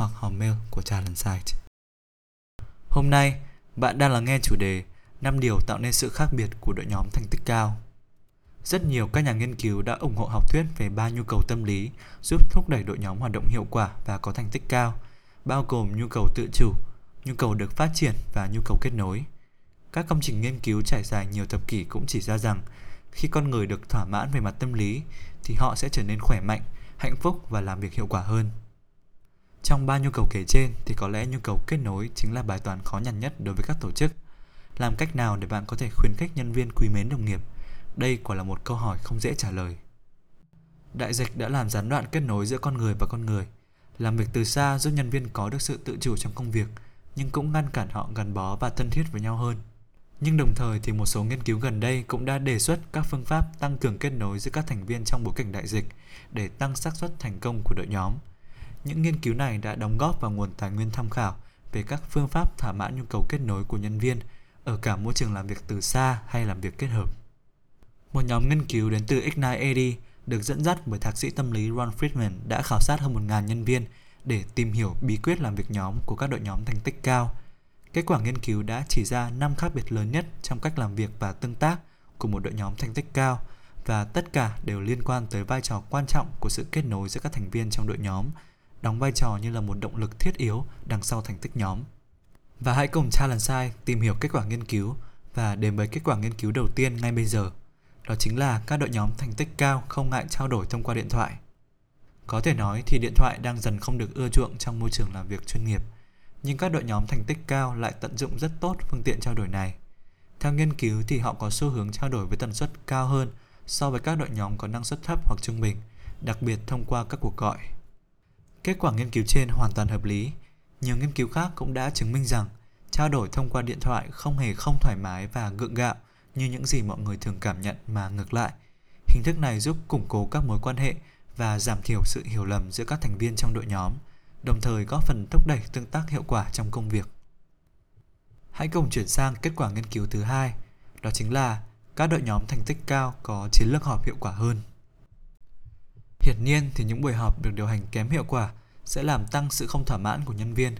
hoặc hòm mail của Talent Site. Hôm nay, bạn đang lắng nghe chủ đề 5 điều tạo nên sự khác biệt của đội nhóm thành tích cao. Rất nhiều các nhà nghiên cứu đã ủng hộ học thuyết về ba nhu cầu tâm lý giúp thúc đẩy đội nhóm hoạt động hiệu quả và có thành tích cao, bao gồm nhu cầu tự chủ, nhu cầu được phát triển và nhu cầu kết nối. Các công trình nghiên cứu trải dài nhiều thập kỷ cũng chỉ ra rằng khi con người được thỏa mãn về mặt tâm lý thì họ sẽ trở nên khỏe mạnh, hạnh phúc và làm việc hiệu quả hơn. Trong ba nhu cầu kể trên thì có lẽ nhu cầu kết nối chính là bài toán khó nhằn nhất đối với các tổ chức. Làm cách nào để bạn có thể khuyến khích nhân viên quý mến đồng nghiệp? Đây quả là một câu hỏi không dễ trả lời. Đại dịch đã làm gián đoạn kết nối giữa con người và con người. Làm việc từ xa giúp nhân viên có được sự tự chủ trong công việc, nhưng cũng ngăn cản họ gắn bó và thân thiết với nhau hơn. Nhưng đồng thời thì một số nghiên cứu gần đây cũng đã đề xuất các phương pháp tăng cường kết nối giữa các thành viên trong bối cảnh đại dịch để tăng xác suất thành công của đội nhóm – những nghiên cứu này đã đóng góp vào nguồn tài nguyên tham khảo về các phương pháp thỏa mãn nhu cầu kết nối của nhân viên ở cả môi trường làm việc từ xa hay làm việc kết hợp. Một nhóm nghiên cứu đến từ Ignite AD được dẫn dắt bởi thạc sĩ tâm lý Ron Friedman đã khảo sát hơn 1.000 nhân viên để tìm hiểu bí quyết làm việc nhóm của các đội nhóm thành tích cao. Kết quả nghiên cứu đã chỉ ra 5 khác biệt lớn nhất trong cách làm việc và tương tác của một đội nhóm thành tích cao và tất cả đều liên quan tới vai trò quan trọng của sự kết nối giữa các thành viên trong đội nhóm đóng vai trò như là một động lực thiết yếu đằng sau thành tích nhóm. Và hãy cùng Talent tìm hiểu kết quả nghiên cứu và đến với kết quả nghiên cứu đầu tiên ngay bây giờ. Đó chính là các đội nhóm thành tích cao không ngại trao đổi thông qua điện thoại. Có thể nói thì điện thoại đang dần không được ưa chuộng trong môi trường làm việc chuyên nghiệp, nhưng các đội nhóm thành tích cao lại tận dụng rất tốt phương tiện trao đổi này. Theo nghiên cứu thì họ có xu hướng trao đổi với tần suất cao hơn so với các đội nhóm có năng suất thấp hoặc trung bình, đặc biệt thông qua các cuộc gọi. Kết quả nghiên cứu trên hoàn toàn hợp lý. Nhiều nghiên cứu khác cũng đã chứng minh rằng trao đổi thông qua điện thoại không hề không thoải mái và gượng gạo như những gì mọi người thường cảm nhận mà ngược lại. Hình thức này giúp củng cố các mối quan hệ và giảm thiểu sự hiểu lầm giữa các thành viên trong đội nhóm, đồng thời góp phần thúc đẩy tương tác hiệu quả trong công việc. Hãy cùng chuyển sang kết quả nghiên cứu thứ hai, đó chính là các đội nhóm thành tích cao có chiến lược họp hiệu quả hơn. Hiển nhiên thì những buổi họp được điều hành kém hiệu quả sẽ làm tăng sự không thỏa mãn của nhân viên,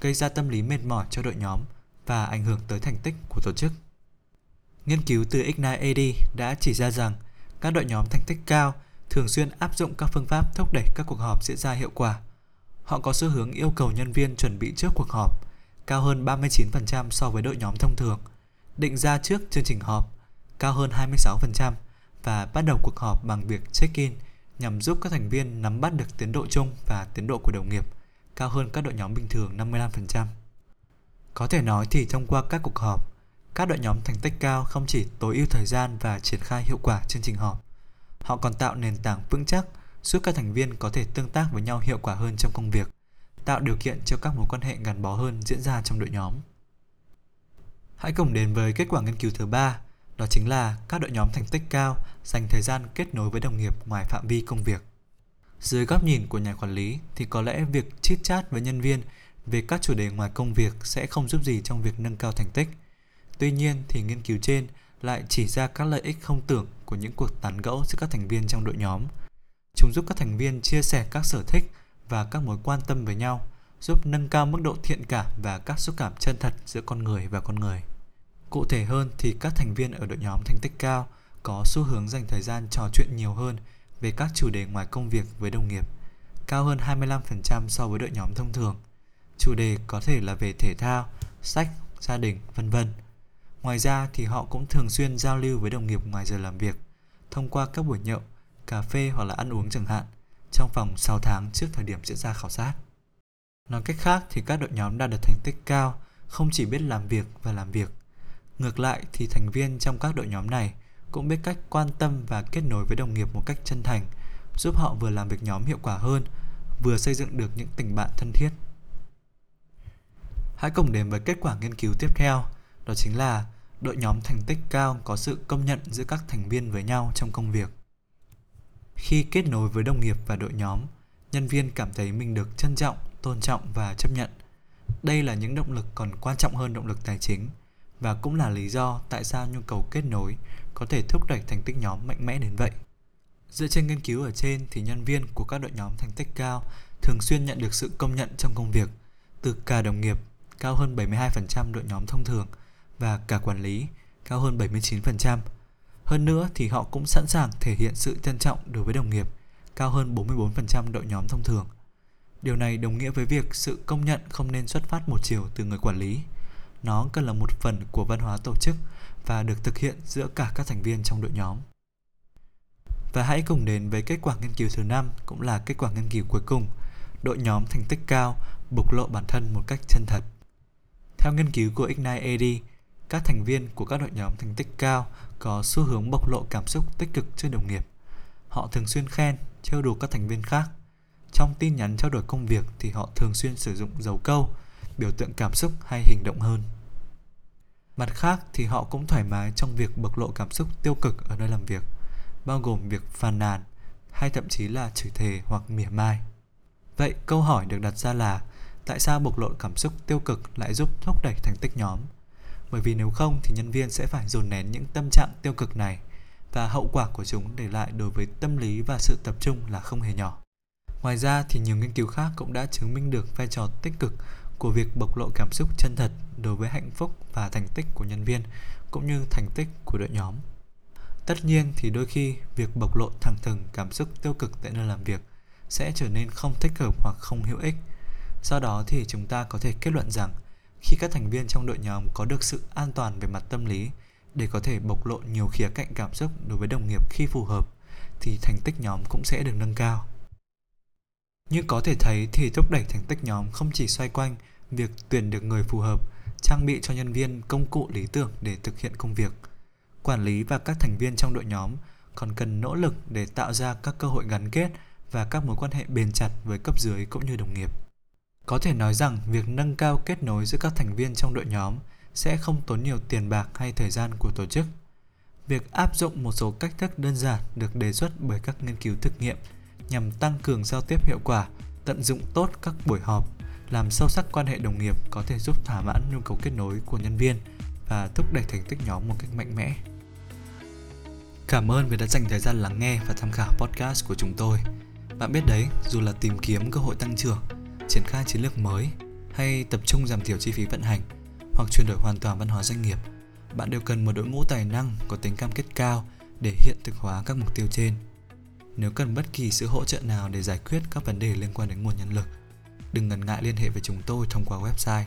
gây ra tâm lý mệt mỏi cho đội nhóm và ảnh hưởng tới thành tích của tổ chức. Nghiên cứu từ Ignite AD đã chỉ ra rằng các đội nhóm thành tích cao thường xuyên áp dụng các phương pháp thúc đẩy các cuộc họp diễn ra hiệu quả. Họ có xu hướng yêu cầu nhân viên chuẩn bị trước cuộc họp, cao hơn 39% so với đội nhóm thông thường, định ra trước chương trình họp, cao hơn 26% và bắt đầu cuộc họp bằng việc check-in nhằm giúp các thành viên nắm bắt được tiến độ chung và tiến độ của đồng nghiệp, cao hơn các đội nhóm bình thường 55%. Có thể nói thì thông qua các cuộc họp, các đội nhóm thành tích cao không chỉ tối ưu thời gian và triển khai hiệu quả chương trình họp, họ còn tạo nền tảng vững chắc giúp các thành viên có thể tương tác với nhau hiệu quả hơn trong công việc, tạo điều kiện cho các mối quan hệ gắn bó hơn diễn ra trong đội nhóm. Hãy cùng đến với kết quả nghiên cứu thứ ba đó chính là các đội nhóm thành tích cao dành thời gian kết nối với đồng nghiệp ngoài phạm vi công việc. Dưới góc nhìn của nhà quản lý thì có lẽ việc chit chat với nhân viên về các chủ đề ngoài công việc sẽ không giúp gì trong việc nâng cao thành tích. Tuy nhiên thì nghiên cứu trên lại chỉ ra các lợi ích không tưởng của những cuộc tán gẫu giữa các thành viên trong đội nhóm. Chúng giúp các thành viên chia sẻ các sở thích và các mối quan tâm với nhau, giúp nâng cao mức độ thiện cảm và các xúc cảm chân thật giữa con người và con người. Cụ thể hơn thì các thành viên ở đội nhóm thành tích cao có xu hướng dành thời gian trò chuyện nhiều hơn về các chủ đề ngoài công việc với đồng nghiệp, cao hơn 25% so với đội nhóm thông thường. Chủ đề có thể là về thể thao, sách, gia đình, vân vân. Ngoài ra thì họ cũng thường xuyên giao lưu với đồng nghiệp ngoài giờ làm việc, thông qua các buổi nhậu, cà phê hoặc là ăn uống chẳng hạn, trong vòng 6 tháng trước thời điểm diễn ra khảo sát. Nói cách khác thì các đội nhóm đạt được thành tích cao không chỉ biết làm việc và làm việc Ngược lại thì thành viên trong các đội nhóm này cũng biết cách quan tâm và kết nối với đồng nghiệp một cách chân thành, giúp họ vừa làm việc nhóm hiệu quả hơn, vừa xây dựng được những tình bạn thân thiết. Hãy cùng đến với kết quả nghiên cứu tiếp theo, đó chính là đội nhóm thành tích cao có sự công nhận giữa các thành viên với nhau trong công việc. Khi kết nối với đồng nghiệp và đội nhóm, nhân viên cảm thấy mình được trân trọng, tôn trọng và chấp nhận. Đây là những động lực còn quan trọng hơn động lực tài chính và cũng là lý do tại sao nhu cầu kết nối có thể thúc đẩy thành tích nhóm mạnh mẽ đến vậy. Dựa trên nghiên cứu ở trên thì nhân viên của các đội nhóm thành tích cao thường xuyên nhận được sự công nhận trong công việc từ cả đồng nghiệp, cao hơn 72% đội nhóm thông thường và cả quản lý, cao hơn 79%. Hơn nữa thì họ cũng sẵn sàng thể hiện sự trân trọng đối với đồng nghiệp, cao hơn 44% đội nhóm thông thường. Điều này đồng nghĩa với việc sự công nhận không nên xuất phát một chiều từ người quản lý. Nó cần là một phần của văn hóa tổ chức và được thực hiện giữa cả các thành viên trong đội nhóm. Và hãy cùng đến với kết quả nghiên cứu thứ năm cũng là kết quả nghiên cứu cuối cùng. Đội nhóm thành tích cao bộc lộ bản thân một cách chân thật. Theo nghiên cứu của Ignite AD, các thành viên của các đội nhóm thành tích cao có xu hướng bộc lộ cảm xúc tích cực trước đồng nghiệp. Họ thường xuyên khen, trêu đùa các thành viên khác. Trong tin nhắn trao đổi công việc thì họ thường xuyên sử dụng dấu câu, biểu tượng cảm xúc hay hành động hơn. Mặt khác thì họ cũng thoải mái trong việc bộc lộ cảm xúc tiêu cực ở nơi làm việc, bao gồm việc phàn nàn hay thậm chí là chửi thề hoặc mỉa mai. Vậy câu hỏi được đặt ra là tại sao bộc lộ cảm xúc tiêu cực lại giúp thúc đẩy thành tích nhóm? Bởi vì nếu không thì nhân viên sẽ phải dồn nén những tâm trạng tiêu cực này và hậu quả của chúng để lại đối với tâm lý và sự tập trung là không hề nhỏ. Ngoài ra thì nhiều nghiên cứu khác cũng đã chứng minh được vai trò tích cực của việc bộc lộ cảm xúc chân thật đối với hạnh phúc và thành tích của nhân viên, cũng như thành tích của đội nhóm. Tất nhiên thì đôi khi việc bộc lộ thẳng thừng cảm xúc tiêu cực tại nơi làm việc sẽ trở nên không thích hợp hoặc không hữu ích. Do đó thì chúng ta có thể kết luận rằng khi các thành viên trong đội nhóm có được sự an toàn về mặt tâm lý để có thể bộc lộ nhiều khía cạnh cảm xúc đối với đồng nghiệp khi phù hợp, thì thành tích nhóm cũng sẽ được nâng cao. Như có thể thấy thì thúc đẩy thành tích nhóm không chỉ xoay quanh việc tuyển được người phù hợp, trang bị cho nhân viên công cụ lý tưởng để thực hiện công việc. Quản lý và các thành viên trong đội nhóm còn cần nỗ lực để tạo ra các cơ hội gắn kết và các mối quan hệ bền chặt với cấp dưới cũng như đồng nghiệp. Có thể nói rằng việc nâng cao kết nối giữa các thành viên trong đội nhóm sẽ không tốn nhiều tiền bạc hay thời gian của tổ chức. Việc áp dụng một số cách thức đơn giản được đề xuất bởi các nghiên cứu thực nghiệm nhằm tăng cường giao tiếp hiệu quả, tận dụng tốt các buổi họp, làm sâu sắc quan hệ đồng nghiệp có thể giúp thỏa mãn nhu cầu kết nối của nhân viên và thúc đẩy thành tích nhóm một cách mạnh mẽ. Cảm ơn vì đã dành thời gian lắng nghe và tham khảo podcast của chúng tôi. Bạn biết đấy, dù là tìm kiếm cơ hội tăng trưởng, triển khai chiến lược mới hay tập trung giảm thiểu chi phí vận hành hoặc chuyển đổi hoàn toàn văn hóa doanh nghiệp, bạn đều cần một đội ngũ tài năng có tính cam kết cao để hiện thực hóa các mục tiêu trên. Nếu cần bất kỳ sự hỗ trợ nào để giải quyết các vấn đề liên quan đến nguồn nhân lực, đừng ngần ngại liên hệ với chúng tôi thông qua website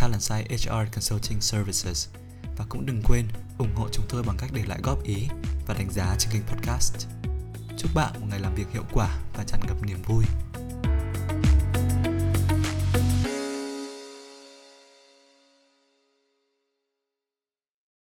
Talentside HR Consulting Services và cũng đừng quên ủng hộ chúng tôi bằng cách để lại góp ý và đánh giá trên kênh podcast. Chúc bạn một ngày làm việc hiệu quả và tràn ngập niềm vui.